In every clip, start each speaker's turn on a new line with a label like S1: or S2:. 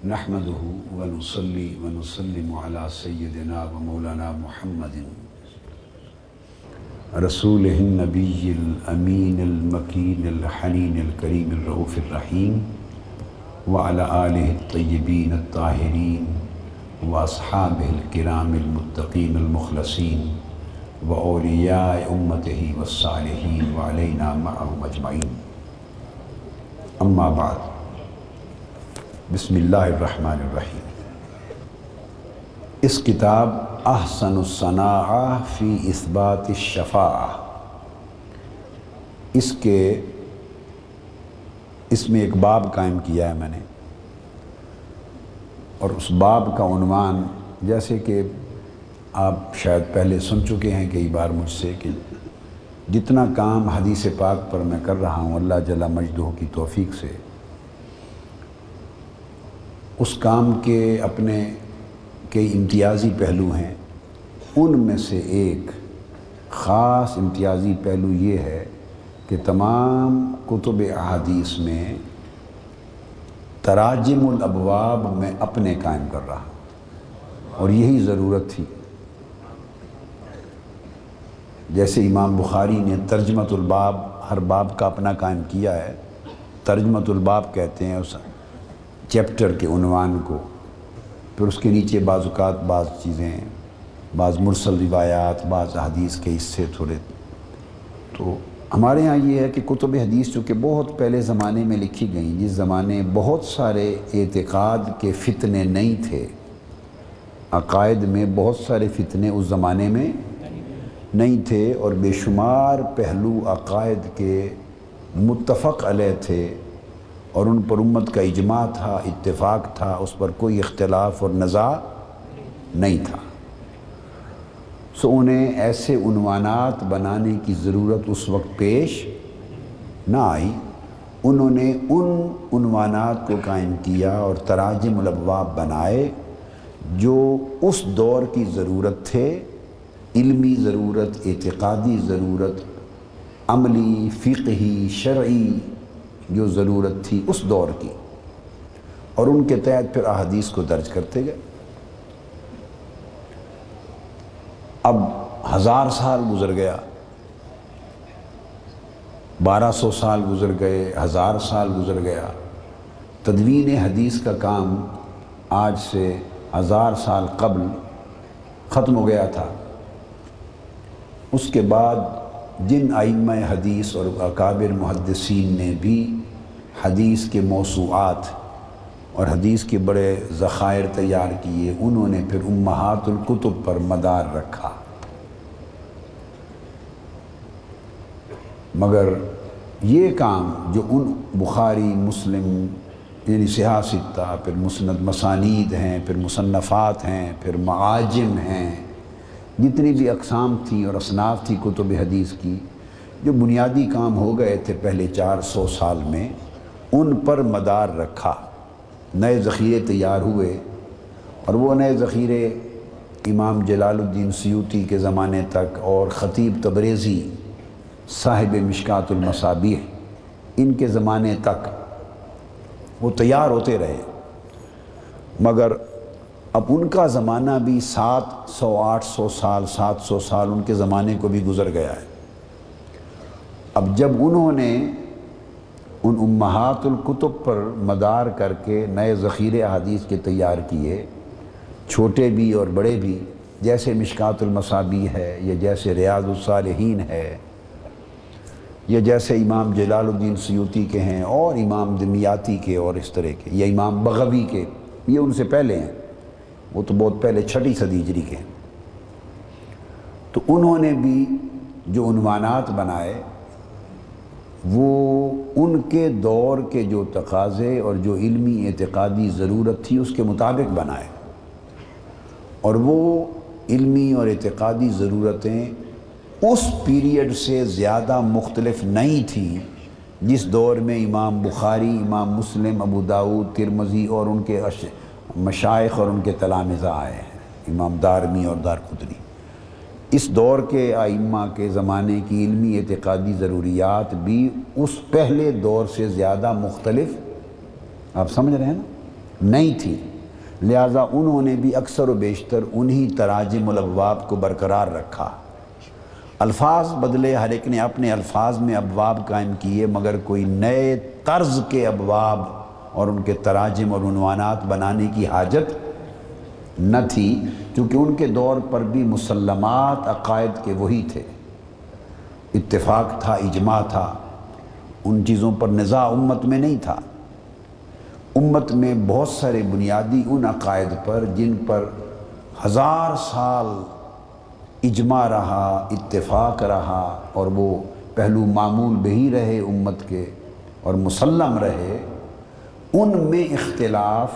S1: نحمده ونصلي ونسلم على سيدنا ومولانا محمد. رسوله النبي الأمين المكين الحنين الكريم الرؤوف الرحيم وعلى آله الطيبين الطاهرين وأصحابه الكرام المتقين المخلصين وأولياء أمته والصالحين وعلينا معهم أجمعين. أما بعد. بسم اللہ الرحمن الرحیم۔ اس کتاب احسن الصناع فی اثبات الشفاع اس کے اس میں ایک باب قائم کیا ہے میں نے۔ اور اس باب کا عنوان جیسے کہ آپ شاید پہلے سن چکے ہیں کئی بار مجھ سے کہ جتنا کام حدیث پاک پر میں کر رہا ہوں، اللہ جل مجدہ کی توفیق سے اس کام کے اپنے کئی امتیازی پہلو ہیں۔ ان میں سے ایک خاص امتیازی پہلو یہ ہے کہ تمام کتب احادیث میں تراجم الابواب میں اپنے قائم کر رہا۔ اور یہی ضرورت تھی۔ جیسے امام بخاری نے ترجمت الباب، ہر باب کا اپنا قائم کیا ہے ترجمت الباب کہتے ہیں اس چیپٹر کے عنوان کو۔ پھر اس کے نیچے بعض اوقات بعض چیزیں، بعض مرسل روایات، بعض حدیث کے حصے تھوڑے۔ تو ہمارے ہاں یہ ہے کہ کتب حدیث چونکہ بہت پہلے زمانے میں لکھی گئیں، جس زمانے بہت سارے اعتقاد کے فتنے نہیں تھے، عقائد میں بہت سارے فتنے اس زمانے میں نہیں تھے اور بے شمار پہلو عقائد کے متفق علیہ تھے۔ اور ان پر امت کا اجماع تھا، اتفاق تھا، اس پر کوئی اختلاف اور نزاع نہیں تھا۔ سو انہیں ایسے عنوانات بنانے کی ضرورت اس وقت پیش نہ آئی۔ انہوں نے ان عنوانات کو قائم کیا اور تراجم الابواب بنائے جو اس دور کی ضرورت تھے۔ علمی ضرورت، اعتقادی ضرورت، عملی، فقہی، شرعی جو ضرورت تھی اس دور کی۔ اور ان کے تحت پھر احادیث کو درج کرتے گئے۔ اب ہزار سال گزر گیا۔ بارہ سو سال گزر گئے، ہزار سال گزر گیا۔ تدوین حدیث کا کام آج سے ہزار سال قبل ختم ہو گیا تھا۔ اس کے بعد جن آئمہ حدیث اور اکابر محدثین نے بھی حدیث کے موضوعات اور حدیث کے بڑے ذخائر تیار کیے، انہوں نے پھر امہات الکتب پر مدار رکھا۔ مگر یہ کام جو ان بخاری، مسلم یعنی سیاستہ پھر مسند مسانید ہیں، پھر مصنفات ہیں، پھر معاجم ہیں، جتنی بھی اقسام تھیں اور اصناف تھی کتب حدیث کی، جو بنیادی کام ہو گئے تھے پہلے چار سو سال میں ان پر مدار رکھا۔ نئے ذخیرے تیار ہوئے اور وہ نئے ذخیرے امام جلال الدین سیوتی کے زمانے تک اور خطیب تبریزی صاحب مشکات المصابیح ان کے زمانے تک وہ تیار ہوتے رہے۔ مگر اب ان کا زمانہ بھی سات سو آٹھ سو سال، سات سو سال ان کے زمانے کو بھی گزر گیا ہے۔ اب جب انہوں نے ان امہات الکتب پر مدار کر کے نئے ذخیرے حدیث کے تیار کیے، چھوٹے بھی اور بڑے بھی، جیسے مشکات المصابی ہے، یا جیسے ریاض الصالحین ہے، یا جیسے امام جلال الدین سیوتی کے ہیں، اور امام دمیاتی کے اور اس طرح کے، یا امام بغوی کے، یہ ان سے پہلے ہیں۔ وہ تو بہت پہلے چھٹی صدی ہجری کے ہیں۔ تو انہوں نے بھی جو عنوانات بنائے وہ ان کے دور کے جو تقاضے اور جو علمی اعتقادی ضرورت تھی اس کے مطابق بنائے۔ اور وہ علمی اور اعتقادی ضرورتیں اس پیریڈ سے زیادہ مختلف نہیں تھیں جس دور میں امام بخاری، امام مسلم، ابو داود ترمزی اور ان کے مشائق اور ان کے تلامزہ آئے ہیں۔ امام دارمی اور دار قدری اس دور کے آئمہ کے زمانے کی علمی اعتقادی ضروریات بھی اس پہلے دور سے زیادہ مختلف، آپ سمجھ رہے ہیں نا؟ نہیں تھی۔ لہٰذا انہوں نے بھی اکثر و بیشتر انہی تراجم الابواب کو برقرار رکھا۔ الفاظ بدلے، ہر ایک نے اپنے الفاظ میں ابواب قائم کیے، مگر کوئی نئے طرز کے ابواب اور ان کے تراجم اور عنوانات بنانے کی حاجت نہ تھی، کیونکہ ان کے دور پر بھی مسلمات عقائد کے وہی تھے۔ اتفاق تھا، اجماع تھا۔ ان چیزوں پر نظا امت میں نہیں تھا۔ امت میں بہت سارے بنیادی ان عقائد پر جن پر ہزار سال اجماع رہا، اتفاق رہا اور وہ پہلو معمول بہی رہے امت کے اور مسلم رہے، ان میں اختلاف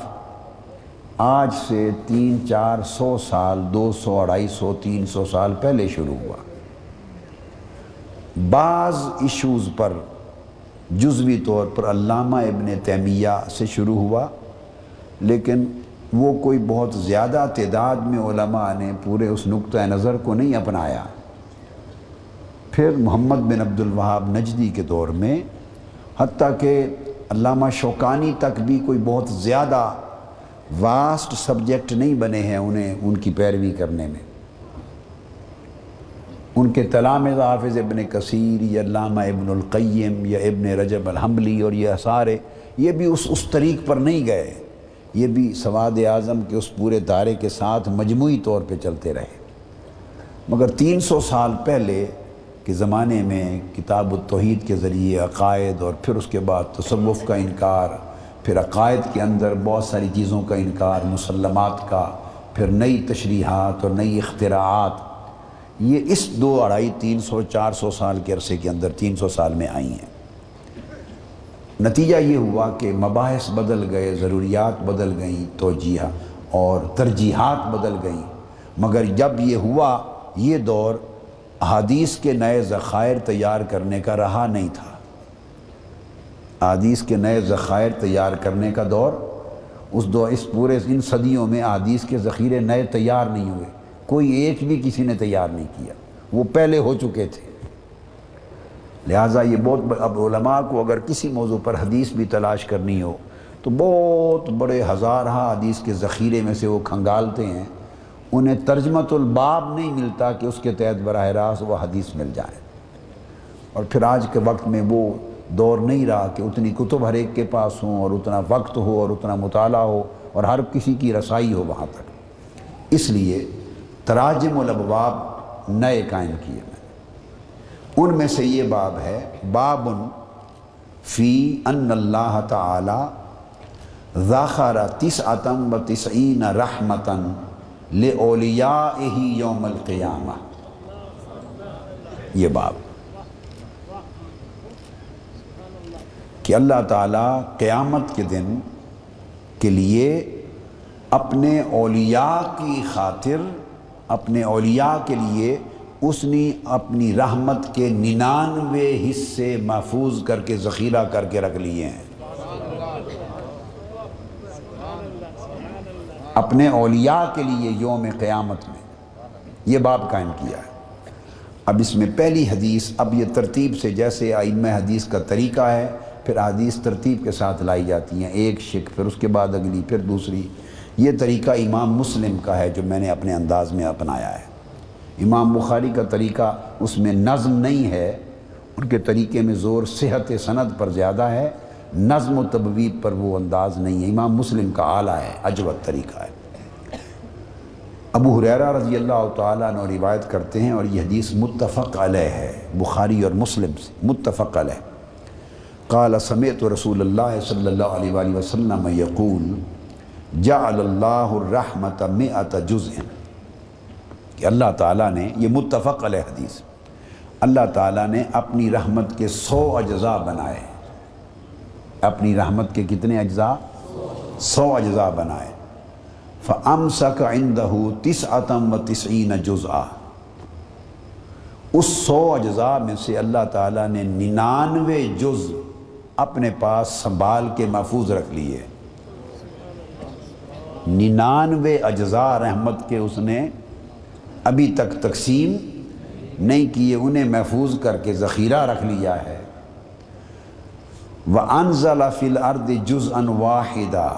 S1: آج سے تین، چار سو سال، دو سو اڑائی سو، تین سو سال پہلے شروع ہوا۔ بعض ایشوز پر جزوی طور پر علامہ ابن تیمیہ سے شروع ہوا، لیکن وہ کوئی بہت زیادہ تعداد میں علماء نے پورے اس نقطۂ نظر کو نہیں اپنایا۔ پھر محمد بن عبد الوہاب نجدی کے دور میں، حتیٰ کہ علامہ شوکانی تک بھی کوئی بہت زیادہ واسٹ سبجیکٹ نہیں بنے ہیں انہیں ان کی پیروی کرنے میں۔ ان کے تلامز حافظ ابن کثیر یا علامہ ابن القیم یا ابن رجب الحملی اور یہ سارے یہ بھی اس اس طریق پر نہیں گئے۔ یہ بھی سواد اعظم کے اس پورے دائرے کے ساتھ مجموعی طور پہ چلتے رہے۔ مگر تین سو سال پہلے کے زمانے میں کتاب التوحید کے ذریعے عقائد اور پھر اس کے بعد تصوف کا انکار پھر عقائد کے اندر بہت ساری چیزوں کا انکار، مسلمات کا، پھر نئی تشریحات اور نئی اختراعات۔ یہ اس دو اڑائی تین سو چار سو سال کے عرصے کے اندر، تین سو سال میں آئی ہیں۔ نتیجہ یہ ہوا کہ مباحث بدل گئے، ضروریات بدل گئیں توجیہ اور ترجیحات بدل گئیں۔ مگر جب یہ ہوا، یہ دور حدیث کے نئے ذخائر تیار کرنے کا رہا نہیں تھا۔ حدیث کے نئے ذخائر تیار کرنے کا دور، اس دو، اس پورے ان صدیوں میں حدیث کے ذخیرے نئے تیار نہیں ہوئے۔ کوئی ایک بھی کسی نے تیار نہیں کیا۔ وہ پہلے ہو چکے تھے۔ لہٰذا یہ بہت اب علماء کو اگر کسی موضوع پر حدیث بھی تلاش کرنی ہو، تو بہت بڑے ہزارہ حدیث کے ذخیرے میں سے وہ کھنگالتے ہیں۔ انہیں ترجمت الباب نہیں ملتا کہ اس کے تحت براہ راست وہ حدیث مل جائے۔ اور پھر آج کے وقت میں وہ دور نہیں رہا کہ اتنی کتب ہر ایک کے پاس ہوں اور اتنا وقت ہو اور اتنا مطالعہ ہو اور ہر کسی کی رسائی ہو وہاں تک۔ اس لیے تراجم الابواب نئے قائم کیے میں ان میں سے یہ باب ہے باب فی ان اللہ تعالی ذاخر تس عتم و تسعین رحمتن ہی یوم القیامہ۔ یہ باب۔ کہ اللہ تعالیٰ قیامت کے دن کے لیے اپنے اولیاء کی خاطر، اپنے اولیاء کے لیے اس نے اپنی رحمت کے ننانوے حصے محفوظ کر کے، ذخیرہ کر کے رکھ لیے ہیں۔ اپنے اولیاء کے لیے یوم قیامت میں یہ باب قائم کیا ہے۔ اب اس میں پہلی حدیث، اب یہ ترتیب سے جیسے آئمہ حدیث کا طریقہ ہے پھر حدیث ترتیب کے ساتھ لائی جاتی ہیں، ایک شک، پھر اس کے بعد اگلی، پھر دوسری۔ یہ طریقہ امام مسلم کا ہے جو میں نے اپنے انداز میں اپنایا ہے۔ امام بخاری کا طریقہ اس میں نظم نہیں ہے، ان کے طریقے میں زور صحت سند پر زیادہ ہے، نظم و تبویب پر وہ انداز نہیں ہے۔ امام مسلم کا اعلیٰ ہے اجوت طریقہ ہے۔ ابو حریرہ رضی اللہ تعالیٰ نے روایت کرتے ہیں اور یہ حدیث متفق علیہ ہے، بخاری اور مسلم سے، متفق علیہ۔ قال سمیت رسول اللہ صلی اللہ علیہ وآلہ وسلم یقول، جعل اللہ الرحمت مئت جزء. کہ اللہ تعالیٰ نے، یہ متفق علیہ حدیث، اللہ تعالیٰ نے اپنی رحمت کے سو اجزاء بنائے۔ اپنی رحمت کے کتنے اجزاء؟ سو اجزاء بنائے۔ فَأَمْسَكَ عِنْدَهُ تِسْعَةً وَتِسْعِينَ جُزْعَ اس سو اجزاء میں سے اللہ تعالیٰ نے ننانوے جز اپنے پاس سنبھال کے محفوظ رکھ لیے۔ ننانوے اجزاء رحمت کے اس نے ابھی تک تقسیم نہیں کیے، انہیں محفوظ کر کے ذخیرہ رکھ لیا ہے۔ وہ انض فل ارد جز ان واحدہ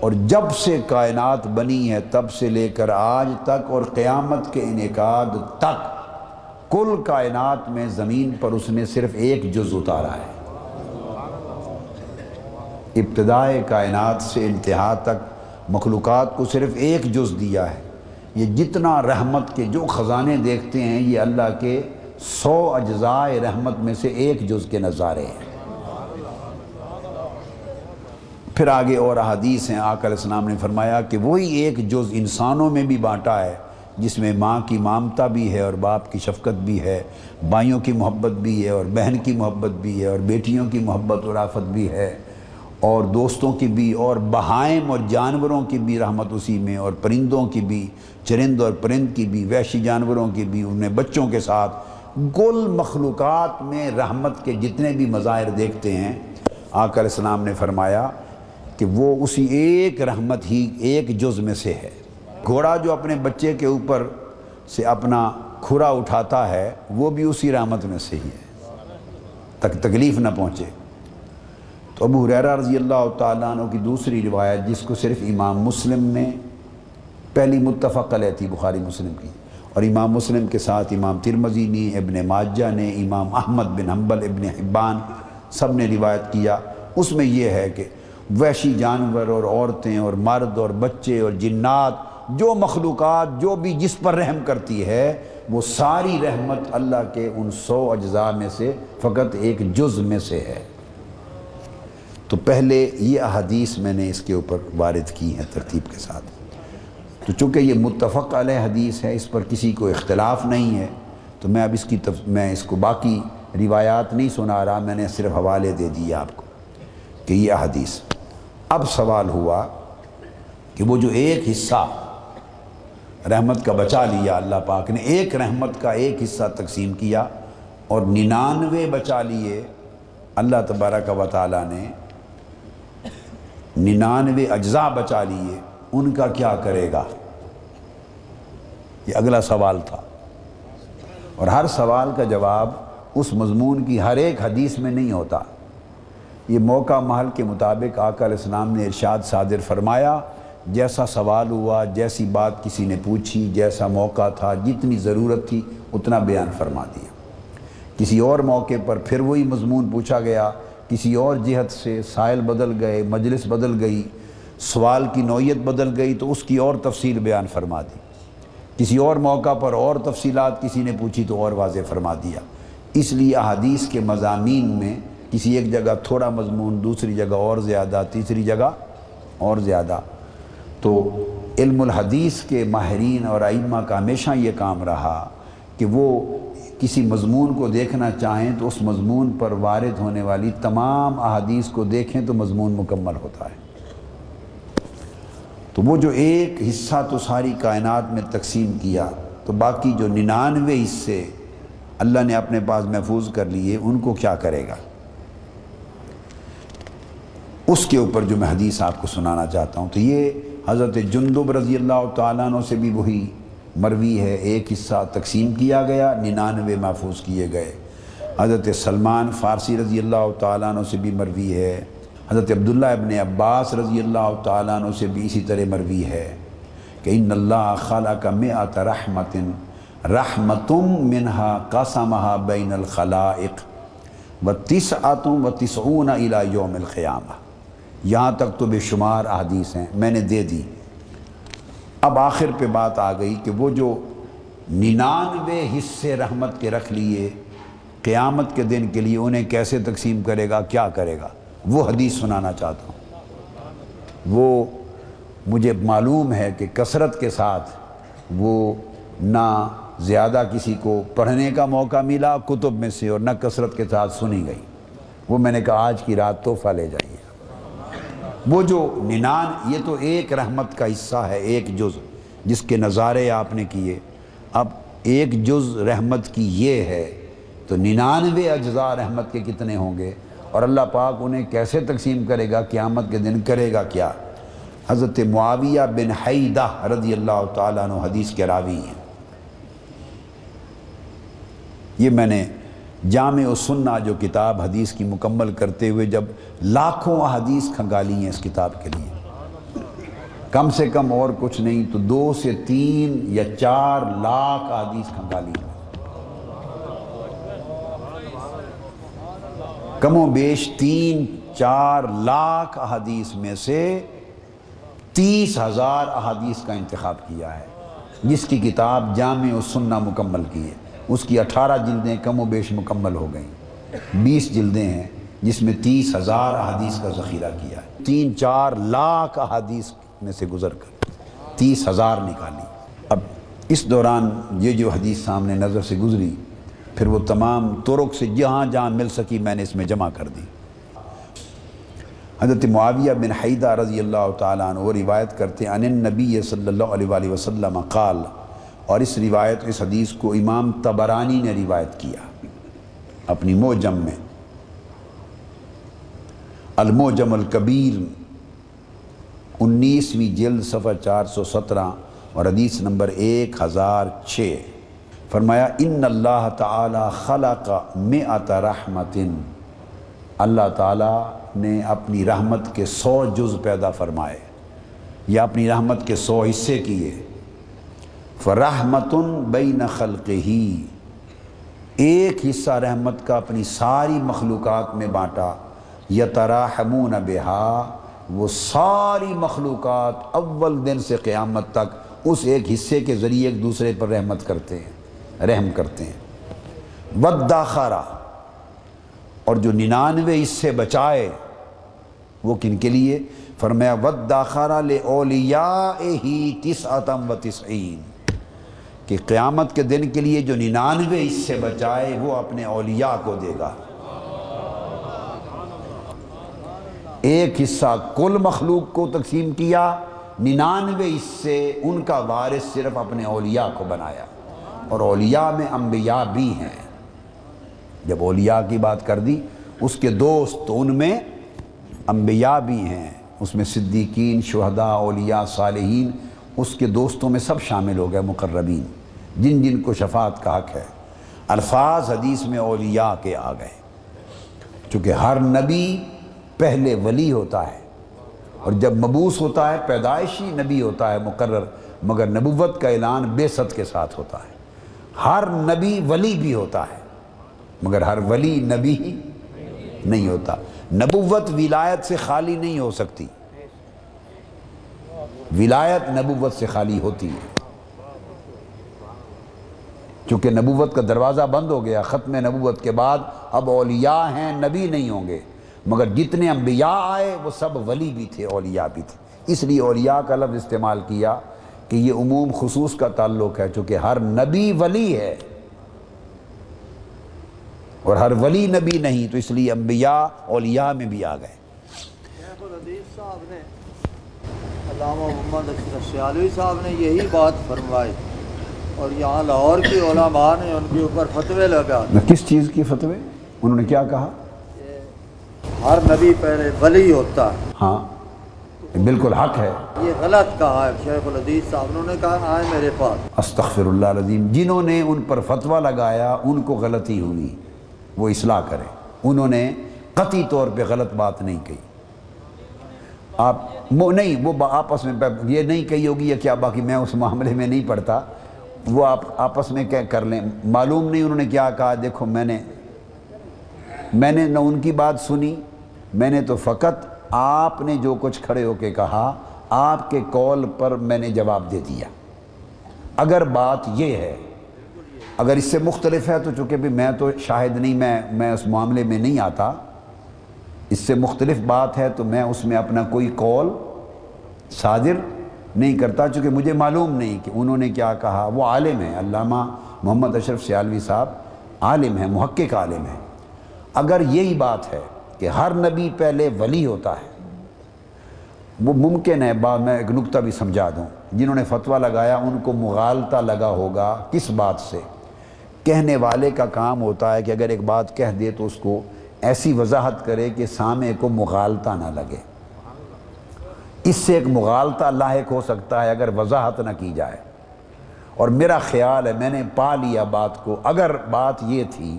S1: اور جب سے کائنات بنی ہے، تب سے لے کر آج تک اور قیامت کے انعقاد تک۔ کل کائنات میں زمین پر اس نے صرف ایک جز اتارا ہے۔ ابتدائے کائنات سے انتہا تک مخلوقات کو صرف ایک جز دیا ہے۔ یہ جتنا رحمت کے جو خزانے دیکھتے ہیں، یہ اللہ کے سو اجزائے رحمت میں سے ایک جز کے نظارے ہیں۔ پھر آگے اور احادیث ہیں۔ آقا علیہ السلام نے فرمایا کہ وہی ایک جز انسانوں میں بھی بانٹا ہے۔ جس میں ماں کی مامتا بھی ہے اور باپ کی شفقت بھی ہے، بائیوں کی محبت بھی ہے اور بہن کی محبت بھی ہے اور بیٹیوں کی محبت اور آفت بھی ہے۔ اور دوستوں کی بھی، اور بہائم اور جانوروں کی بھی رحمت اسی میں، اور پرندوں کی بھی، چرند اور پرند کی بھی، وحشی جانوروں کی بھی، انہیں بچوں کے ساتھ گل مخلوقات میں رحمت کے جتنے بھی مظاہر دیکھتے ہیں۔ آقا علیہ السلام نے فرمایا کہ وہ اسی ایک رحمت ہی ایک جز میں سے ہے۔ گھوڑا جو اپنے بچے کے اوپر سے اپنا کھرا اٹھاتا ہے، وہ بھی اسی رحمت میں سے ہی ہے۔ تک تکلیف نہ پہنچے۔ تو ابو حریرہ رضی اللہ تعالیٰ عنہ کی دوسری روایت، جس کو صرف امام مسلم نے پہلی متفق علیہ تھی، بخاری مسلم کی۔ اور امام مسلم کے ساتھ امام ترمزی نے، ابن ماجہ نے، امام احمد بن حنبل، ابن حبان سب نے روایت کیا۔ اس میں یہ ہے کہ وحشی جانور اور عورتیں اور مرد اور بچے اور جنات جو مخلوقات جو بھی جس پر رحم کرتی ہے، وہ ساری رحمت اللہ کے ان سو اجزاء میں سے فقط ایک جز میں سے ہے۔ تو پہلے یہ احادیث میں نے اس کے اوپر وارد کی ہیں ترتیب کے ساتھ۔ تو چونکہ یہ متفق علیہ حدیث ہے، اس پر کسی کو اختلاف نہیں ہے۔ تو میں اب اس کی تف... میں اس کو باقی روایات نہیں سنا رہا، میں نے صرف حوالے دے دیے آپ کو کہ یہ حدیث اب سوال ہوا کہ وہ جو ایک حصہ رحمت کا بچا لیا اللہ پاک نے، ایک رحمت کا ایک حصہ تقسیم کیا اور ننانوے بچا لیے۔ اللہ تبارک و تعالیٰ نے ننانوے اجزاء بچا لیے۔ ان کا کیا کرے گا؟ یہ اگلا سوال تھا۔ اور ہر سوال کا جواب اس مضمون کی ہر ایک حدیث میں نہیں ہوتا۔ یہ موقع محل کے مطابق آقا علیہ السلام نے ارشاد صادر فرمایا۔ جیسا سوال ہوا، جیسی بات کسی نے پوچھی، جیسا موقع تھا، جتنی ضرورت تھی، اتنا بیان فرما دیا۔ کسی اور موقع پر پھر وہی مضمون پوچھا گیا۔ کسی اور جہت سے سائل بدل گئے، مجلس بدل گئی، سوال کی نوعیت بدل گئی، تو اس کی اور تفصیل بیان فرما دی۔ کسی اور موقع پر اور تفصیلات کسی نے پوچھی، تو اور واضح فرما دیا۔ اس لیے احادیث کے مضامین میں کسی ایک جگہ تھوڑا مضمون، دوسری جگہ اور زیادہ، تیسری جگہ اور زیادہ۔ تو علم الحدیث کے ماہرین اور ائمہ کا ہمیشہ یہ کام رہا کہ وہ کسی مضمون کو دیکھنا چاہیں تو اس مضمون پر وارد ہونے والی تمام احادیث کو دیکھیں تو مضمون مکمل ہوتا ہے۔ تو وہ جو ایک حصہ تو ساری کائنات میں تقسیم کیا، تو باقی جو ننانوے حصے اللہ نے اپنے پاس محفوظ کر لیے، ان کو کیا کرے گا؟ اس کے اوپر جو میں حدیث آپ کو سنانا چاہتا ہوں، تو یہ حضرت جندب رضی اللہ تعالیٰ عنہ سے بھی وہی مروی ہے، ایک حصہ تقسیم کیا گیا، ننانوے محفوظ کیے گئے۔ حضرت سلمان فارسی رضی اللہ تعالیٰ عنہ سے بھی مروی ہے۔ حضرت عبداللہ ابن عباس رضی اللہ تعالیٰ عنہ سے بھی اسی طرح مروی ہے کہ ان اللہ خالہ کا مت رحمت، رحمتم منہا قاسمہ بین الخلائق، و تس آتم و تسعون الا یوم القیامہ۔ یہاں تک تو بے شمار احادیث ہیں، میں نے دے دی۔ اب آخر پہ بات آ گئی کہ وہ جو ننانوے حصے رحمت کے رکھ لیے، قیامت کے دن کے لیے انہیں کیسے تقسیم کرے گا، کیا کرے گا؟ وہ حدیث سنانا چاہتا ہوں۔ وہ مجھے معلوم ہے کہ کثرت کے ساتھ وہ نہ زیادہ کسی کو پڑھنے کا موقع ملا، کتب میں سے اور نہ کثرت کے ساتھ سنی گئی۔ وہ میں نے کہا، آج کی رات تحفہ لے جائیے۔ وہ جو ننان یہ تو ایک رحمت کا حصہ ہے، ایک جز، جس کے نظارے آپ نے کیے۔ اب ایک جز رحمت کی یہ ہے، تو ننانوے اجزاء رحمت کے کتنے ہوں گے؟ اور اللہ پاک انہیں کیسے تقسیم کرے گا؟ قیامت کے دن کرے گا کیا؟ حضرت معاویہ بن حیدہ رضی اللہ تعالیٰ عنہ حدیث کے راوی ہیں۔ یہ میں نے جامع و سننا جو کتاب حدیث کی مکمل کرتے ہوئے جب لاکھوں حدیث کھنگالی ہیں اس کتاب کے لیے۔ کم سے کم اور کچھ نہیں تو دو سے تین یا چار لاکھ حدیث کھنگالی ہیں۔ کم و بیش تین، چار لاکھ احادیث میں سے تیس ہزار احادیث کا انتخاب کیا ہے، جس کی کتاب جامع و سننا مکمل کی ہے۔ اس کی اٹھارہ جلدیں کم و بیش مکمل ہو گئیں۔ بیس جلدیں ہیں، جس میں تیس ہزار احادیث کا ذخیرہ کیا۔ ہے تین چار لاکھ احادیث میں سے گزر کر۔ تیس ہزار نکالی۔ اب اس دوران یہ جو حدیث سامنے نظر سے گزری، پھر وہ تمام طرق سے جہاں جہاں مل سکی میں نے اس میں جمع کر دی۔ حضرت معاویہ بن حیدہ رضی اللہ تعالیٰ عنہ وہ روایت کرتے ہیں ان نبی صلی اللہ علیہ وآلہ وسلم قال اور اس روایت اس حدیث کو امام تبرانی نے روایت کیا اپنی موجم میں۔ الموجم الکبیر، انیسویں جلد صفحہ چار سو سترہ اور حدیث نمبر ایک ہزار چھ۔ فرمایا، ان اللہ تعالی خلق مئت رحمت۔ اللہ تعالیٰ نے اپنی رحمت کے سو جز پیدا فرمائے یا اپنی رحمت کے سو حصے کیے۔ فرحمت بین خلق ہی ایک حصہ رحمت کا اپنی ساری مخلوقات میں بانٹا۔ یتراحمون بہا۔ وہ ساری مخلوقات اول دن سے قیامت تک اس ایک حصے کے ذریعے ایک دوسرے پر رحمت کرتے ہیں، رحم کرتے ہیں۔ وداخارہ اور جو ننانوے حصے بچائے، وہ کن کے لیے؟ فرمایا وداخارہ لے اولیاء ہی تسعتم و تسعین کہ قیامت کے دن کے لیے جو ننانوے حصے بچائے، وہ اپنے اولیاء کو دے گا۔ ایک حصہ کل مخلوق کو تقسیم کیا، ننانوے حصے ان کا وارث صرف اپنے اولیاء کو بنایا۔ اور اولیاء میں انبیاء بھی ہیں۔ جب اولیاء کی بات کر دی، اس کے دوست تو ان میں انبیاء بھی ہیں۔ اس میں صدیقین، شہداء، اولیاء، صالحین، اس کے دوستوں میں سب شامل ہو گئے، مقربین۔ جن جن کو شفاعت کا حق ہے۔ الفاظ حدیث میں اولیاء کے آ گئے۔ چونکہ ہر نبی پہلے ولی ہوتا ہے۔ اور جب مبوس ہوتا ہے، پیدائشی نبی ہوتا ہے، مقرر، مگر نبوت کا اعلان بے ست کے ساتھ ہوتا ہے۔ ہر نبی ولی بھی ہوتا ہے، مگر ہر ولی نبی ہی نہیں ہوتا۔ نبوت ولایت سے خالی نہیں ہو سکتی۔ ولایت نبوت سے خالی ہوتی ہے۔ چونکہ نبوت کا دروازہ بند ہو گیا، ختم نبوت کے بعد اب اولیاء ہیں، نبی نہیں ہوں گے۔ مگر جتنے انبیاء آئے، وہ سب ولی بھی تھے، اولیاء بھی تھے۔ اس لیے اولیاء کا لفظ استعمال کیا کہ یہ عموم خصوص کا تعلق ہے، چونکہ ہر نبی ولی ہے۔ اور ہر ولی نبی نہیں، تو اس لیے انبیاء اولیاء میں بھی آ گئے۔
S2: علامہ محمد سیالوی صاحب نے یہی بات فرمائی۔ اور یہاں لاہور کی علماء نے ان کے اوپر فتوے لگا
S1: کس چیز کی فتوے؟ انہوں نے کیا کہا؟
S2: ہر نبی پہلے ولی ہوتا ہے۔
S1: ہاں بالکل حق ہے۔
S2: یہ غلط کہا ہے شیخ الحدیث صاحب انہوں نے کہا آئے میرے پاس۔
S1: استغفر اللہ العظیم جنہوں نے ان پر فتویٰ لگایا ان کو غلطی ہوئی۔ وہ اصلاح کریں۔ انہوں نے قطعی طور پہ غلط بات نہیں کہی۔ آپ نہیں وہ آپس میں یہ نہیں کہی ہوگی یا کیا باقی میں اس معاملے میں نہیں پڑھتا۔ وہ آپ آپس میں کیا کر لیں؟ معلوم نہیں انہوں نے کیا کہا، دیکھو میں نے میں نے نہ ان کی بات سنی، میں نے تو فقط آپ نے جو کچھ کھڑے ہو کے کہا، آپ کے کال پر میں نے جواب دے دیا۔ اگر بات یہ ہے، اگر اس سے مختلف ہے تو چونکہ بھی میں تو شاہد نہیں، میں میں اس معاملے میں نہیں آتا۔ اس سے مختلف بات ہے تو میں اس میں اپنا کوئی کال صادر نہیں کرتا، چونکہ مجھے معلوم نہیں کہ انہوں نے کیا کہا۔ وہ عالم ہے، علامہ محمد اشرف سیالوی صاحب عالم ہے محقق عالم ہے اگر یہی بات ہے کہ ہر نبی پہلے ولی ہوتا ہے، وہ ممکن ہے بعد میں ایک نکتہ بھی سمجھا دوں۔ جنہوں نے فتویٰ لگایا، ان کو مغالطہ لگا ہوگا کس بات سے؟ کہنے والے کا کام ہوتا ہے کہ اگر ایک بات کہہ دے تو اس کو ایسی وضاحت کرے کہ سامع کو مغالطہ نہ لگے۔ اس سے ایک مغالطہ لاحق ہو سکتا ہے اگر وضاحت نہ کی جائے۔ اور میرا خیال ہے میں نے پا لیا بات کو۔ اگر بات یہ تھی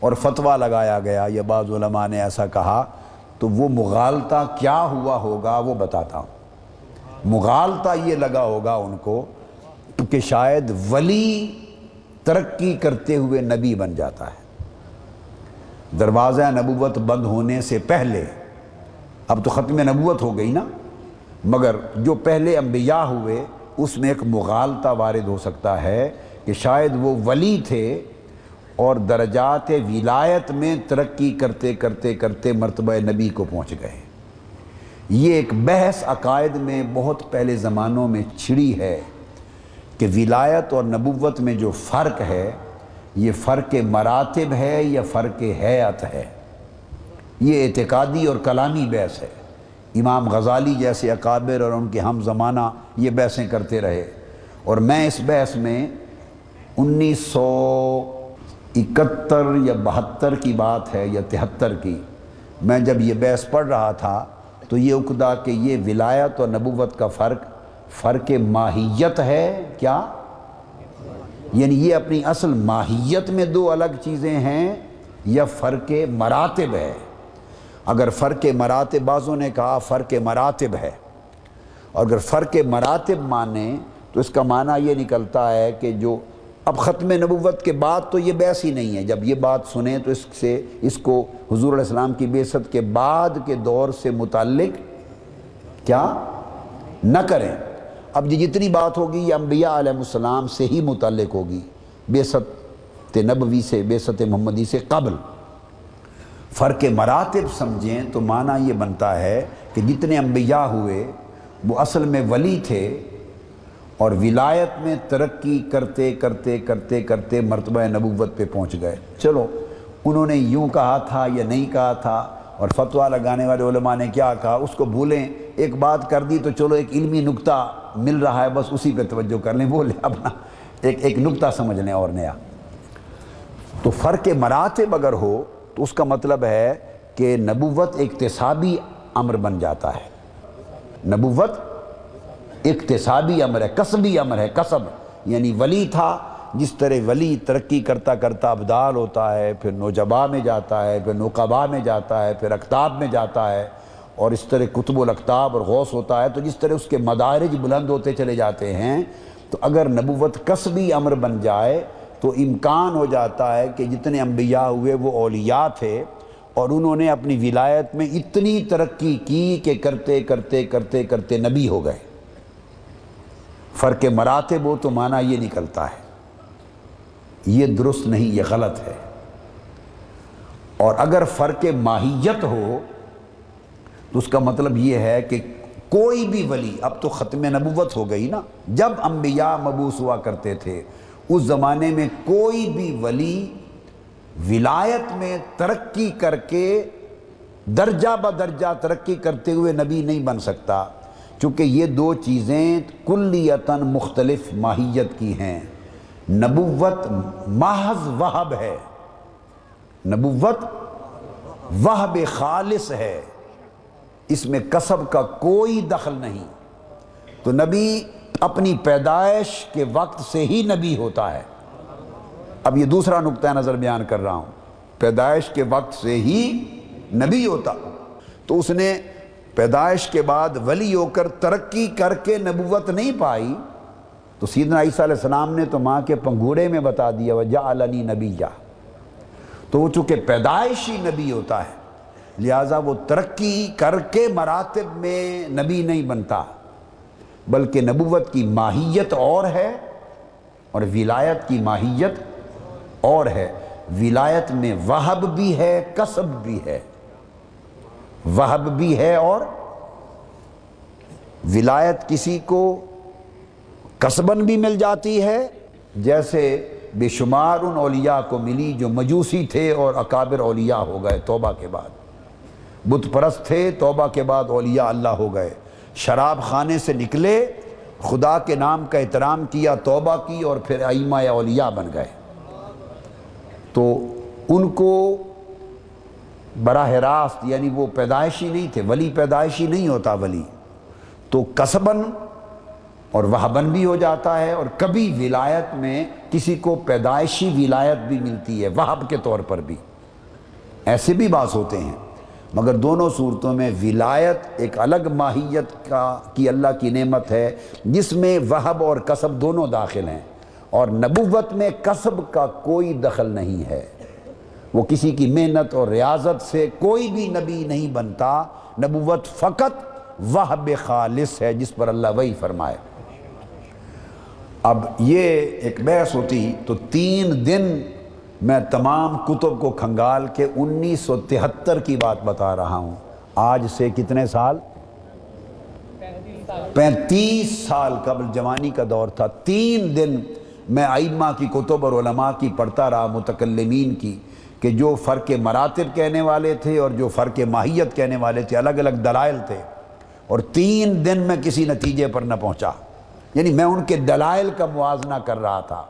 S1: اور فتویٰ لگایا گیا، یا بعض علماء نے ایسا کہا، تو وہ مغالطہ کیا ہوا ہوگا وہ بتاتا ہوں۔ مغالطہ یہ لگا ہوگا ان کو کہ شاید ولی ترقی کرتے ہوئے نبی بن جاتا ہے۔ دروازہ نبوت بند ہونے سے پہلے، اب تو ختم نبوت ہو گئی نا۔ مگر جو پہلے انبیاء ہوئے، اس میں ایک مغالطہ وارد ہو سکتا ہے کہ شاید وہ ولی تھے اور درجات ولایت میں ترقی کرتے کرتے کرتے مرتبہ نبی کو پہنچ گئے۔ یہ ایک بحث عقائد میں بہت پہلے زمانوں میں چھڑی ہے کہ ولایت اور نبوت میں جو فرق ہے، یہ فرق مراتب ہے یا فرق حیات ہے۔ یہ اعتقادی اور کلامی بحث ہے۔ امام غزالی جیسے اکابر اور ان کے ہم زمانہ یہ بحثیں کرتے رہے اور میں اس بحث میں انیس سو اکہتر یا بہتر کی بات ہے یا تہتر کی میں جب یہ بحث پڑھ رہا تھا تو یہ اقدا کہ یہ ولایت اور نبوت کا فرق فرق ماہیت ہے کیا؟ یعنی یہ اپنی اصل ماہیت میں دو الگ چیزیں ہیں یا فرق مراتب ہے؟ اگر فرق مراتب، بعضوں نے کہا فرق مراتب ہے۔ اور اگر فرق مراتب مانیں تو اس کا معنی یہ نکلتا ہے کہ جو اب ختم نبوت کے بعد تو یہ بحث ہی نہیں ہے۔ جب یہ بات سنیں تو اس سے، اس کو حضور علیہ السلام کی بیست کے بعد کے دور سے متعلق کیا؟ نہ کریں۔ اب یہ جتنی بات ہوگی، یہ انبیاء علیہ السلام سے ہی متعلق ہوگی۔ بیست نبوی سے بیست محمدی سے قبل۔ فرق مراتب سمجھیں تو معنی یہ بنتا ہے کہ جتنے انبیاء ہوئے، وہ اصل میں ولی تھے اور ولایت میں ترقی کرتے کرتے کرتے کرتے مرتبہ نبوت پہ پہنچ گئے۔ چلو، انہوں نے یوں کہا تھا یا نہیں کہا تھا؟ اور فتویٰ لگانے والے علماء نے کیا کہا؟ اس کو بھولیں، ایک بات کر دی تو چلو، ایک علمی نکتہ مل رہا ہے، بس اسی پہ توجہ کر لیں۔ بولے اپنا ایک ایک نکتہ سمجھ لیں اور نیا۔ تو فرق مراتب اگر ہو تو اس کا مطلب ہے کہ نبوت اقتصابی امر بن جاتا ہے۔ نبوت اقتصابی امر ہے کسبی امر ہے کسب یعنی ولی تھا، جس طرح ولی ترقی کرتا کرتا ابدال ہوتا ہے، پھر نوجبا میں جاتا ہے، پھر نوقبا میں جاتا ہے، پھر اکتاب میں جاتا ہے۔ اور اس طرح کتب الاکتاب اور غوث ہوتا ہے، تو جس طرح اس کے مدارج بلند ہوتے چلے جاتے ہیں، تو اگر نبوت کسبی امر بن جائے تو امکان ہو جاتا ہے کہ جتنے انبیاء ہوئے وہ اولیاء تھے اور انہوں نے اپنی ولایت میں اتنی ترقی کی کہ کرتے کرتے کرتے کرتے نبی ہو گئے۔ فرق مراتب ہو تو معنی یہ نکلتا ہے۔ یہ درست نہیں، یہ غلط ہے۔ اور اگر فرق ماہیت ہو تو اس کا مطلب یہ ہے کہ کوئی بھی ولی، اب تو ختم نبوت ہو گئی نا، جب انبیاء مبوس ہوا کرتے تھے اس زمانے میں کوئی بھی ولی ولایت میں ترقی کر کے درجہ بدرجہ ترقی کرتے ہوئے نبی نہیں بن سکتا، چونکہ یہ دو چیزیں کلیتاً مختلف ماہیت کی ہیں۔ نبوت محض وہب ہے۔ نبوت وہب خالص ہے۔ اس میں کسب کا کوئی دخل نہیں۔ تو نبی اپنی پیدائش کے وقت سے ہی نبی ہوتا ہے۔ اب یہ دوسرا نقطہ نظر بیان کر رہا ہوں۔ پیدائش کے وقت سے ہی نبی ہوتا۔ تو اس نے پیدائش کے بعد ولی ہو کر ترقی کر کے نبوت نہیں پائی۔ تو سیدنا عیسیٰ علیہ السلام نے تو ماں کے پنگوڑے میں بتا دیا وجہ علنی نبی جا تو وہ چونکہ پیدائشی نبی ہوتا ہے، لہٰذا وہ ترقی کر کے مراتب میں نبی نہیں بنتا۔ بلکہ نبوت کی ماہیت اور ہے اور ولایت کی ماہیت اور ہے۔ ولایت میں وہب بھی ہے، کسب بھی ہے۔ وہب بھی ہے اور ولایت کسی کو کسبن بھی مل جاتی ہے۔ جیسے بے شمار ان اولیاء کو ملی جو مجوسی تھے اور اکابر اولیاء ہو گئے توبہ کے بعد۔ بت پرست تھے توبہ کے بعد اولیاء اللہ ہو گئے۔ شراب خانے سے نکلے، خدا کے نام کا احترام کیا، توبہ کی اور پھر ائمہ اولیاء بن گئے۔ تو ان کو براہ راست یعنی وہ پیدائشی نہیں تھے، ولی پیدائشی نہیں ہوتا ولی۔ تو کسبن اور وہبن بھی ہو جاتا ہے اور کبھی ولایت میں کسی کو پیدائشی ولایت بھی ملتی ہے، وہب کے طور پر بھی۔ ایسے بھی باز ہوتے ہیں۔ مگر دونوں صورتوں میں ولایت ایک الگ ماہیت کا کی اللہ کی نعمت ہے، جس میں وہب اور کسب دونوں داخل ہیں۔ اور نبوت میں کسب کا کوئی دخل نہیں ہے۔ وہ کسی کی محنت اور ریاضت سے کوئی بھی نبی نہیں بنتا۔ نبوت فقط وہب خالص ہے، جس پر اللہ وہی فرمائے۔ اب یہ ایک بحث ہوتی تو تین دن میں تمام کتب کو کھنگال کے انیس سو تہتر کی بات بتا رہا ہوں۔ آج سے کتنے سال؟ پینتیس سال قبل جوانی کا دور تھا۔ تین دن میں ائمہ کی کتب اور علماء کی پڑھتا رہا متکلمین کی کہ جو فرق مراتب کہنے والے تھے اور جو فرق ماہیت کہنے والے تھے، الگ الگ دلائل تھے۔ اور تین دن میں کسی نتیجے پر نہ پہنچا۔ یعنی میں ان کے دلائل کا موازنہ کر رہا تھا۔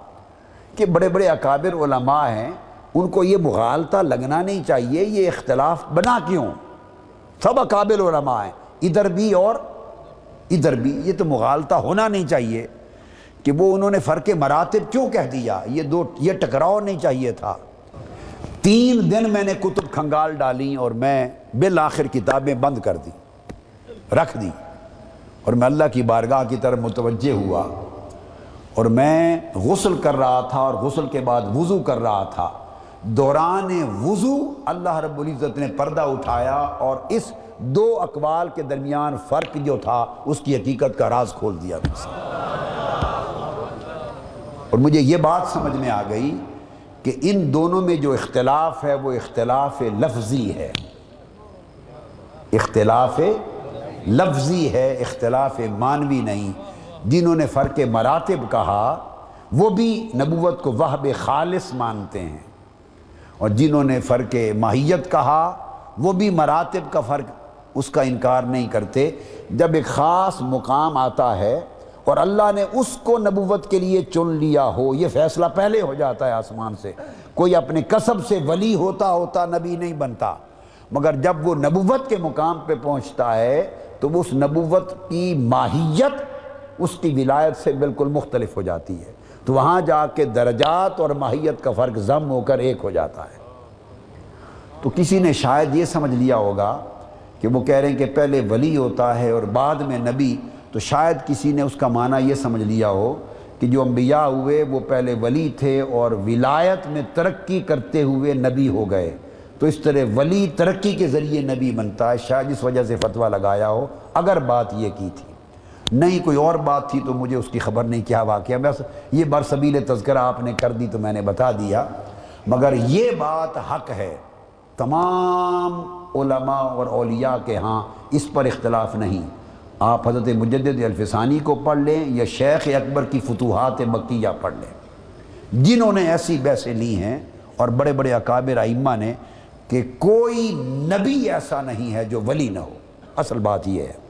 S1: کہ بڑے بڑے اکابر علماء ہیں، ان کو یہ مغالطہ لگنا نہیں چاہیے، یہ اختلاف بنا کیوں؟ سب اکابر علماء ہیں، ادھر بھی اور ادھر بھی، یہ تو مغالطہ ہونا نہیں چاہیے کہ وہ انہوں نے فرق مراتب کیوں کہہ دیا؟ یہ دو، یہ ٹکراؤ نہیں چاہیے تھا۔ تین دن میں نے کتب کھنگال ڈالی اور میں بالآخر کتابیں بند کر دی، رکھ دی اور میں اللہ کی بارگاہ کی طرف متوجہ ہوا۔ اور میں غسل کر رہا تھا اور غسل کے بعد وضو کر رہا تھا۔ دوران وضو اللہ رب العزت نے پردہ اٹھایا اور اس دو اقوال کے درمیان فرق جو تھا، اس کی حقیقت کا راز کھول دیا۔ اور مجھے یہ بات سمجھ میں آ گئی کہ ان دونوں میں جو اختلاف ہے، وہ اختلاف لفظی ہے۔ اختلاف لفظی ہے، اختلاف مانوی نہیں۔ جنہوں نے فرق مراتب کہا، وہ بھی نبوت کو وہب خالص مانتے ہیں۔ اور جنہوں نے فرق ماہیت کہا، وہ بھی مراتب کا فرق اس کا انکار نہیں کرتے۔ جب ایک خاص مقام آتا ہے اور اللہ نے اس کو نبوت کے لیے چن لیا ہو، یہ فیصلہ پہلے ہو جاتا ہے آسمان سے۔ کوئی اپنے قصب سے ولی ہوتا ہوتا نبی نہیں بنتا۔ مگر جب وہ نبوت کے مقام پہ پہنچتا ہے، تو اس نبوت کی ماہیت اس کی ولایت سے بالکل مختلف ہو جاتی ہے۔ تو وہاں جا کے درجات اور ماہیت کا فرق ضم ہو کر ایک ہو جاتا ہے۔ تو کسی نے شاید یہ سمجھ لیا ہوگا کہ وہ کہہ رہے ہیں کہ پہلے ولی ہوتا ہے اور بعد میں نبی، تو شاید کسی نے اس کا معنی یہ سمجھ لیا ہو کہ جو انبیاء ہوئے وہ پہلے ولی تھے اور ولایت میں ترقی کرتے ہوئے نبی ہو گئے۔ تو اس طرح ولی ترقی کے ذریعے نبی بنتا ہے، شاید اس وجہ سے فتویٰ لگایا ہو، اگر بات یہ کی تھی۔ نہیں کوئی اور بات تھی تو مجھے اس کی خبر نہیں کیا واقعہ، بس یہ برسبیل تذکرہ آپ نے کر دی تو میں نے بتا دیا۔ مگر یہ بات حق ہے۔ تمام علماء اور اولیاء کے ہاں اس پر اختلاف نہیں۔ آپ حضرت مجدد الفسانی کو پڑھ لیں یا شیخ اکبر کی فتوحات مکیہ پڑھ لیں۔ جنہوں نے ایسی بحثیں لی ہیں اور بڑے بڑے اکابر ائمہ نے کہ کوئی نبی ایسا نہیں ہے جو ولی نہ ہو۔ اصل بات یہ ہے۔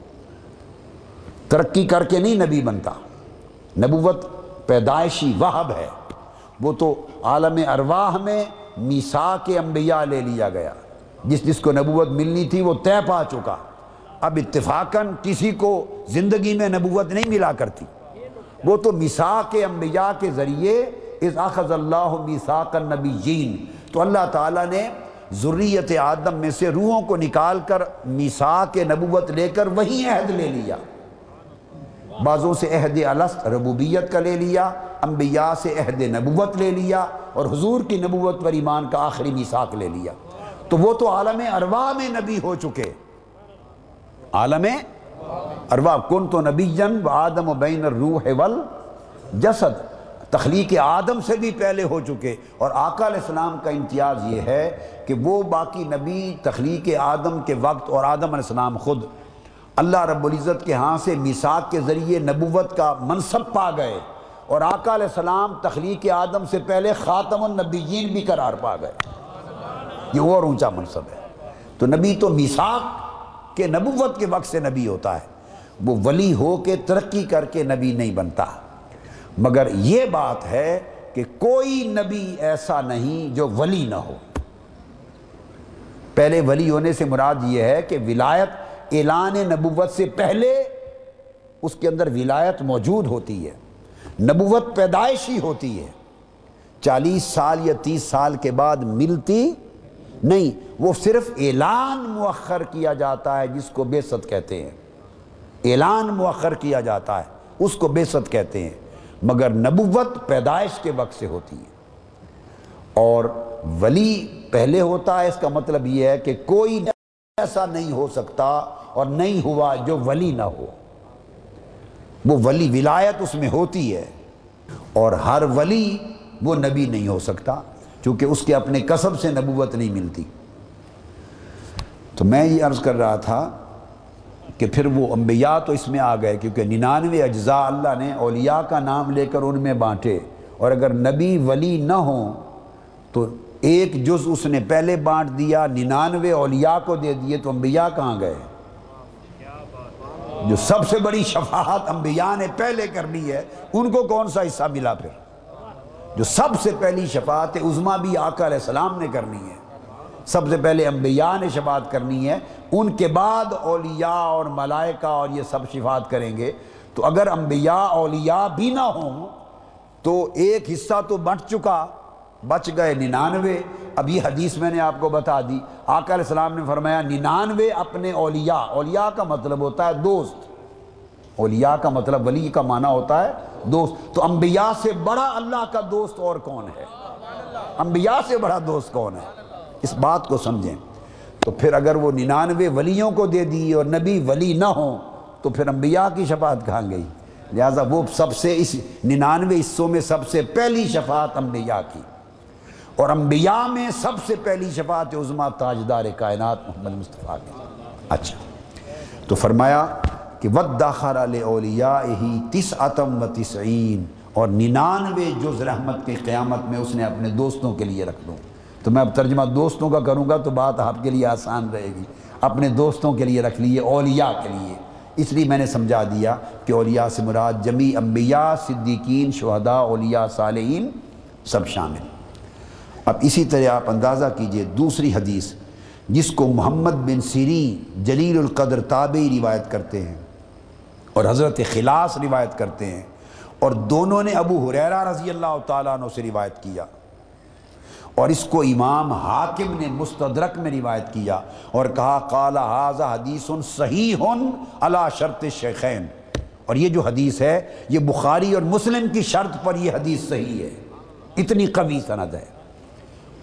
S1: ترقی کر کے نہیں نبی بنتا۔ نبوت پیدائشی وہب ہے۔ وہ تو عالم ارواح میں میسا کے انبیاء لے لیا گیا۔ جس جس کو نبوت ملنی تھی وہ طے پا چکا۔ اب اتفاقاً کسی کو زندگی میں نبوت نہیں ملا کرتی۔ وہ تو میسا کے انبیاء کے ذریعے اس اخذ اللہ میساک النبی جین تو اللہ تعالیٰ نے ذریت آدم میں سے روحوں کو نکال کر میسا کے نبوت لے کر وہی عہد لے لیا۔ بعضوں سے عہد الست ربوبیت کا لے لیا، انبیاء سے عہد نبوت لے لیا اور حضور کی نبوت پر ایمان کا آخری میساک لے لیا۔ تو وہ تو عالم ارواح میں نبی ہو چکے۔ عالم ارواح، کن تو نبی جن و آدم و بین الروح والجسد۔ تخلیق آدم سے بھی پہلے ہو چکے۔ اور آقا علیہ السلام کا امتیاز یہ ہے کہ وہ باقی نبی تخلیق آدم کے وقت اور آدم علیہ السلام خود اللہ رب العزت کے ہاں سے میساک کے ذریعے نبوت کا منصب پا گئے اور آقا علیہ السلام تخلیق آدم سے پہلے خاتم النبیین بھی قرار پا گئے۔ یہ اور اونچا منصب ہے۔ تو نبی تو میساک کے نبوت کے وقت سے نبی ہوتا ہے۔ وہ ولی ہو کے ترقی کر کے نبی نہیں بنتا۔ مگر یہ بات ہے کہ کوئی نبی ایسا نہیں جو ولی نہ ہو۔ پہلے ولی ہونے سے مراد یہ ہے کہ ولایت اعلان نبوت سے پہلے اس کے اندر ولایت موجود ہوتی ہے، نبوت پیدائشی ہوتی ہے۔ چالیس سال یا تیس سال کے بعد ملتی نہیں، وہ صرف اعلان مؤخر کیا جاتا ہے جس کو بے ست کہتے ہیں۔ اعلان مؤخر کیا جاتا ہے، اس کو بے ست کہتے ہیں۔ مگر نبوت پیدائش کے وقت سے ہوتی ہے۔ اور ولی پہلے ہوتا ہے، اس کا مطلب یہ ہے کہ کوئی ایسا نہیں ہو سکتا اور نہیں ہوا جو ولی نہ ہو۔ وہ ولی ولایت اس میں ہوتی ہے اور ہر ولی وہ نبی نہیں ہو سکتا چونکہ اس کے اپنے قصب سے نبوت نہیں ملتی۔ تو میں یہ عرض کر رہا تھا کہ پھر وہ انبیاء تو اس میں آ گئے کیونکہ ننانوے اجزاء اللہ نے اولیاء کا نام لے کر ان میں بانٹے۔ اور اگر نبی ولی نہ ہوں تو ایک جز اس نے پہلے بانٹ دیا، ننانوے اولیاء کو دے دیے تو انبیاء کہاں گئے؟ جو سب سے بڑی شفاعت انبیاء نے پہلے کرنی ہے، ان کو کون سا حصہ ملا پھر؟ جو سب سے پہلی شفاعت عظما بھی آقا علیہ السلام نے کرنی ہے۔ سب سے پہلے انبیاء نے شفاعت کرنی ہے، ان کے بعد اولیاء اور ملائکہ اور یہ سب شفاعت کریں گے۔ تو اگر انبیاء اولیاء بھی نہ ہوں تو ایک حصہ تو بٹ چکا۔ بچ گئے ننانوے۔ اب یہ حدیث میں نے آپ کو بتا دی۔ آقا علیہ السلام نے فرمایا، ننانوے اپنے اولیاء اولیاء کا مطلب ہوتا ہے دوست۔ اولیاء کا مطلب ولی کا معنی ہوتا ہے دوست۔ تو انبیاء سے بڑا اللہ کا دوست اور کون ہے؟ انبیاء سے بڑا دوست کون ہے؟ اس بات کو سمجھیں۔ تو پھر اگر وہ ننانوے ولیوں کو دے دی اور نبی ولی نہ ہوں، تو پھر انبیاء کی شفاعت کہاں گئی؟ لہٰذا وہ سب سے اس ننانوے حصوں میں سب سے پہلی شفاعت انبیاء کی۔ اور انبیاء میں سب سے پہلی شفاعت عظما تاجدار کائنات محمد مصطفیٰ کی۔ اچھا۔ تو فرمایا کہ ود داخر اولیاء ہی تس اتم و تسعین اور ننانوے جز رحمت کی قیامت میں اس نے اپنے دوستوں کے لیے رکھ دوں۔ تو میں اب ترجمہ دوستوں کا کروں گا تو بات آپ کے لیے آسان رہے گی۔ اپنے دوستوں کے لیے رکھ لیے، اولیاء کے لیے۔ اس لیے میں نے سمجھا دیا کہ اولیاء سے مراد جمی انبیاء، صدیقین، شہداء، اولیاء، صالحین سب شامل۔ اب اسی طرح آپ اندازہ کیجیے دوسری حدیث جس کو محمد بن سیری جلیل القدر تابعی روایت کرتے ہیں اور حضرت خلاص روایت کرتے ہیں اور دونوں نے ابو حریرہ رضی اللہ تعالیٰ عنہ سے روایت کیا اور اس کو امام حاکم نے مستدرک میں روایت کیا اور کہا، قال حاضہ حدیث صحیح علا شرط شیخین اور یہ جو حدیث ہے، یہ بخاری اور مسلم کی شرط پر یہ حدیث صحیح ہے۔ اتنی قوی سند ہے۔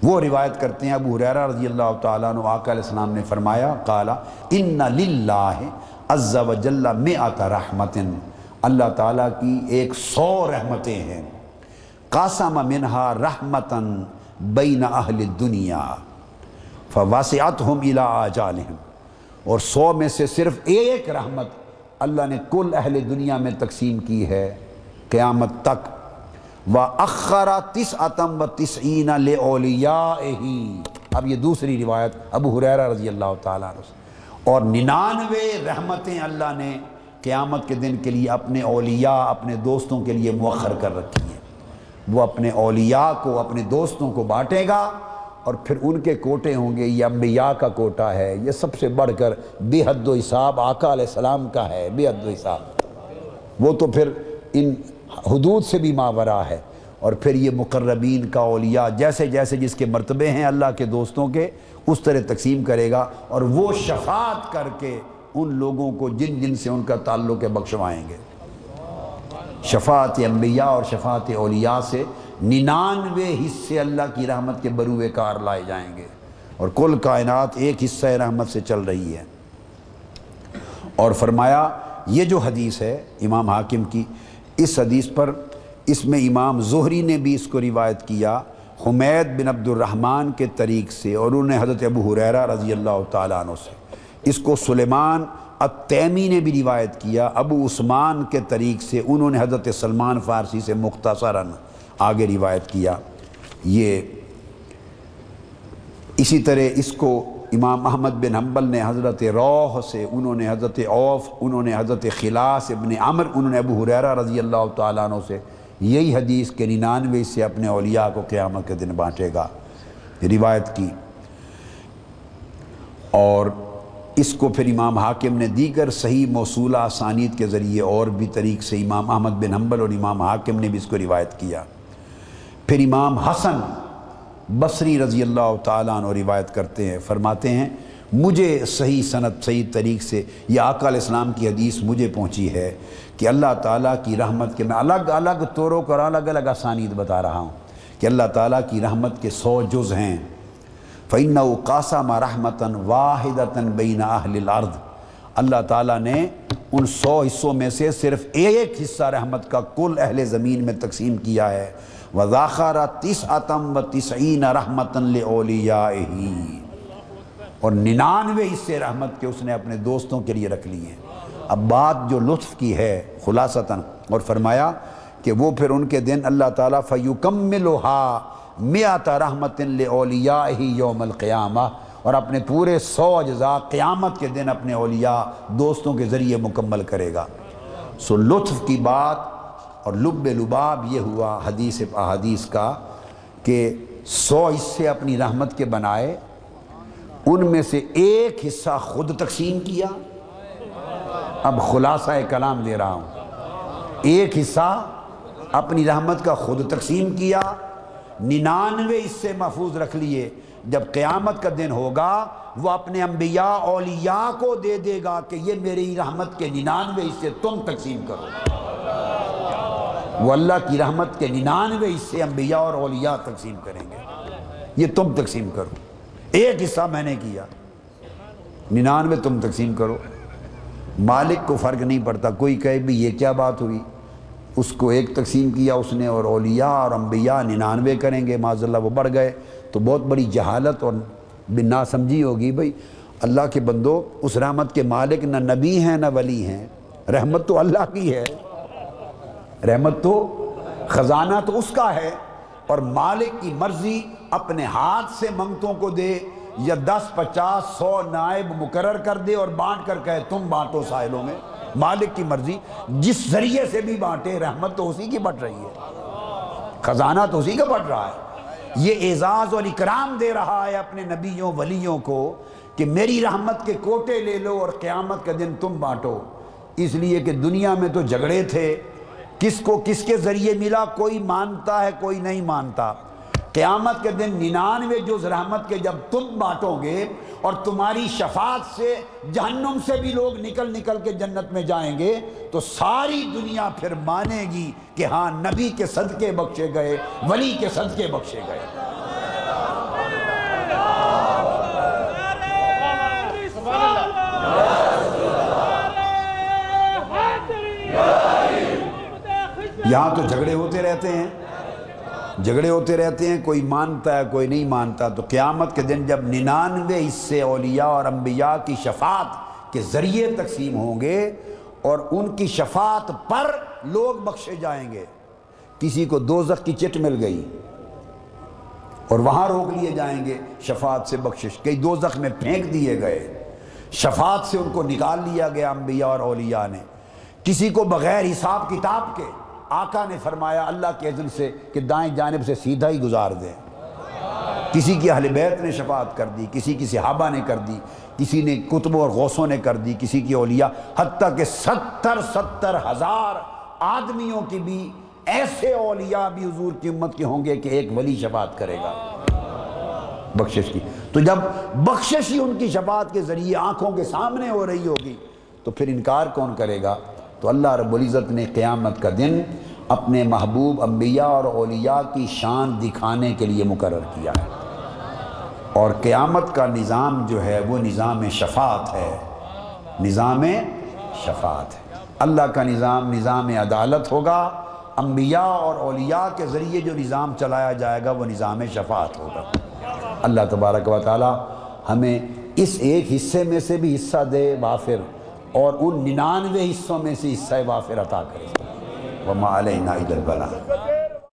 S1: وہ روایت کرتے ہیں ابو حریرہ رضی اللہ تعالیٰ عنہ، آقا علیہ السلام نے فرمایا، قالا، ان للہ عز و جل مئات رحمت اللہ تعالیٰ کی ایک سو رحمتیں ہیں۔ قاسم منہا رحمتاً بین اہل دنیا فواسعتہم الى آجالہم اور سو میں سے صرف ایک رحمت اللہ نے کل اہل دنیا میں تقسیم کی ہے۔ قیامت تک وَأَخَّرَ تِسْعَتَمْ وَتِسْعِينَ لِعَوْلِيَائِهِ اب یہ دوسری روایت ابو حریرہ رضی اللہ تعالیٰ عنہ اور ننانوے رحمتیں اللہ نے قیامت کے دن کے لیے اپنے اولیاء، اپنے دوستوں کے لیے مؤخر کر رکھی ہیں۔ وہ اپنے اولیاء کو، اپنے دوستوں کو بانٹے گا اور پھر ان کے کوٹے ہوں گے۔ یہ انبیاء کا کوٹا ہے، یہ سب سے بڑھ کر بے حد و حساب آقا علیہ السلام کا ہے بے حد و حساب۔ وہ تو پھر ان حدود سے بھی ماورا ہے اور پھر یہ مقربین کا اولیاء جیسے جیسے جس کے مرتبے ہیں اللہ کے دوستوں کے، اس طرح تقسیم کرے گا اور وہ شفاعت کر کے ان لوگوں کو جن جن سے ان کا تعلق بخشوائیں گے۔ شفاعت انبیاء اور شفاعت اولیاء سے ننانوے حصے اللہ کی رحمت کے بروے کار لائے جائیں گے اور کل کائنات ایک حصہ رحمت سے چل رہی ہے۔ اور فرمایا، یہ جو حدیث ہے امام حاکم کی اس حدیث پر اس میں امام زہری نے بھی اس کو روایت کیا، حمید بن عبد الرحمن کے طریق سے اور انہوں نے حضرت ابو حریرہ رضی اللہ تعالیٰ عنہ سے۔ اس کو سلیمان التیمی نے بھی روایت کیا، ابو عثمان کے طریق سے انہوں نے حضرت سلمان فارسی سے مختصراً آگے روایت کیا۔ یہ اسی طرح اس کو امام محمد بن حنبل نے حضرت روح سے، انہوں نے حضرت عوف، انہوں نے حضرت خلاص ابن عمر، انہوں نے ابو حریرہ رضی اللہ تعالیٰ عنہ سے یہی حدیث کے ننانوے سے اپنے اولیاء کو قیامت کے دن بانٹے گا، روایت کی۔ اور اس کو پھر امام حاکم نے دیگر صحیح موصولہ آسانیت کے ذریعے اور بھی طریق سے امام احمد بن حنبل اور امام حاکم نے بھی اس کو روایت کیا۔ پھر امام حسن بصری رضی اللہ تعالیٰ عنہ روایت کرتے ہیں، فرماتے ہیں، مجھے صحیح صنعت صحیح طریق سے یہ آقا علیہ السلام کی حدیث مجھے پہنچی ہے کہ اللہ تعالیٰ کی رحمت کے میں الگ الگ طوروں اور الگ الگ آسانید بتا رہا ہوں کہ اللہ تعالیٰ کی رحمت کے سو جز ہیں۔ فَإِنَّهُ قَاسَمَ رَحْمَةً وَاحِدَةً بَيْنَ أَهْلِ الْأَرْضِ۔ اللہ تعالیٰ نے ان سو حصوں میں سے صرف ایک حصہ رحمت کا کل اہل زمین میں تقسیم کیا ہے۔ وَذَاخَرَ تِسْعَةً وَتِسْعِينَ رَحْمَةً لِعَوْلِيَائِهِ اور ننانوے حصے رحمت کے اس نے اپنے دوستوں کے لیے رکھ لی ہیں اب بات جو لطف کی ہے خلاصتاً، اور فرمایا کہ وہ پھر ان کے دن اللہ تعالیٰ فَيُكَمِّلُهَا مِعَةَ رَحْمَةٍ لِعَوْلِيَائِهِ يَوْمَ الْقِيَامَةِ۔ اور اپنے پورے سو اجزاء قیامت کے دن اپنے اولیاء دوستوں کے ذریعے مکمل کرے گا۔ سو لطف کی بات اور لب لباب یہ ہوا حدیث احادیث کا کہ سو حصے اپنی رحمت کے بنائے، ان میں سے ایک حصہ خود تقسیم کیا۔ اب خلاصہ کلام دے رہا ہوں۔ ایک حصہ اپنی رحمت کا خود تقسیم کیا، ننانوے حصے محفوظ رکھ لیے۔ جب قیامت کا دن ہوگا، وہ اپنے انبیاء، اولیاء کو دے دے گا کہ یہ میری رحمت کے ننانوے حصے تم تقسیم کرو۔ وہ اللہ کی رحمت کے ننانوے حصے انبیاء اور اولیاء تقسیم کریں گے۔ یہ تم تقسیم کرو۔ ایک حصہ میں نے کیا۔ ننانوے تم تقسیم کرو۔ مالک کو فرق نہیں پڑتا۔ کوئی کہے بھی یہ کیا بات ہوئی؟ اس کو ایک تقسیم کیا اس نے اور اولیاء اور انبیاء ننانوے کریں گے۔ معذ اللہ وہ بڑھ گئے۔ تو بہت بڑی جہالت اور بنا سمجھی ہوگی بھائی۔ اللہ کے بندو، اس رحمت کے مالک نہ نبی ہیں نہ ولی ہیں۔ رحمت تو اللہ کی ہے۔ رحمت تو خزانہ تو اس کا ہے اور مالک کی مرضی اپنے ہاتھ سے منگتوں کو دے یا دس، پچاس، سو نائب مقرر کر دے اور بانٹ کر کہے تم بانٹو ساحلوں میں۔ مالک کی مرضی جس ذریعے سے بھی بانٹے، رحمت تو اسی کی بٹ رہی ہے۔ خزانہ تو اسی کا بٹ رہا ہے۔ یہ اعزاز اور اکرام دے رہا ہے اپنے نبیوں، ولیوں کو کہ میری رحمت کے کوٹے لے لو اور قیامت کا دن تم بانٹو۔ اس لیے کہ دنیا میں تو جھگڑے تھے۔ کس کو کس کے ذریعے ملا، کوئی مانتا ہے، کوئی نہیں مانتا۔ قیامت کے دن ننانوے جز رحمت کے جب تم بانٹو گے اور تمہاری شفاعت سے جہنم سے بھی لوگ نکل نکل کے جنت میں جائیں گے، تو ساری دنیا پھر مانے گی کہ ہاں نبی کے صدقے بخشے گئے، ولی کے صدقے بخشے گئے۔ یہاں تو جھگڑے ہوتے رہتے ہیں۔ جھگڑے ہوتے رہتے ہیں، کوئی مانتا ہے، کوئی نہیں مانتا۔ تو قیامت کے دن جب ننانوے حصے اولیاء اور انبیاء کی شفاعت کے ذریعے تقسیم ہوں گے اور ان کی شفاعت پر لوگ بخشے جائیں گے۔ کسی کو دو کی چٹ مل گئی اور وہاں روک لیے جائیں گے۔ شفاعت سے بخشش کئی دو میں پھینک دیے گئے۔ شفاعت سے ان کو نکال لیا گیا انبیاء اور اولیاء نے۔ کسی کو بغیر حساب کتاب کے آقا نے فرمایا اللہ کے اذن سے کہ دائیں جانب سے سیدھا ہی گزار دیں کسی کی اہل بیت نے شفاعت کر دی، کسی کی صحابہ نے کر دی، کسی نے کتب اور غوثوں نے کر دی، کسی کی اولیاء، حتیٰ کہ ستر ستر ہزار آدمیوں کی بھی ایسے اولیاء بھی حضور کی امت کے ہوں گے کہ ایک ولی شفاعت کرے گا۔ بخشش کی۔ تو جب بخشش ہی ان کی شفاعت کے ذریعے آنکھوں کے سامنے ہو رہی ہوگی تو پھر انکار کون کرے گا؟ تو اللہ رب العزت نے قیامت کا دن اپنے محبوب انبیاء اور اولیاء کی شان دکھانے کے لیے مقرر کیا ہے۔ اور قیامت کا نظام جو ہے وہ نظام شفاعت ہے۔ نظام شفاعت ہے۔ اللہ کا نظام نظام عدالت ہوگا۔ انبیاء اور اولیاء کے ذریعے جو نظام چلایا جائے گا وہ نظام شفاعت ہوگا۔ اللہ تبارک و تعالی ہمیں اس ایک حصے میں سے بھی حصہ دے، وافر۔ اور ان ننانوے حصوں میں سے حصہ وافر عطا کرے۔ وما علینا البلاغ۔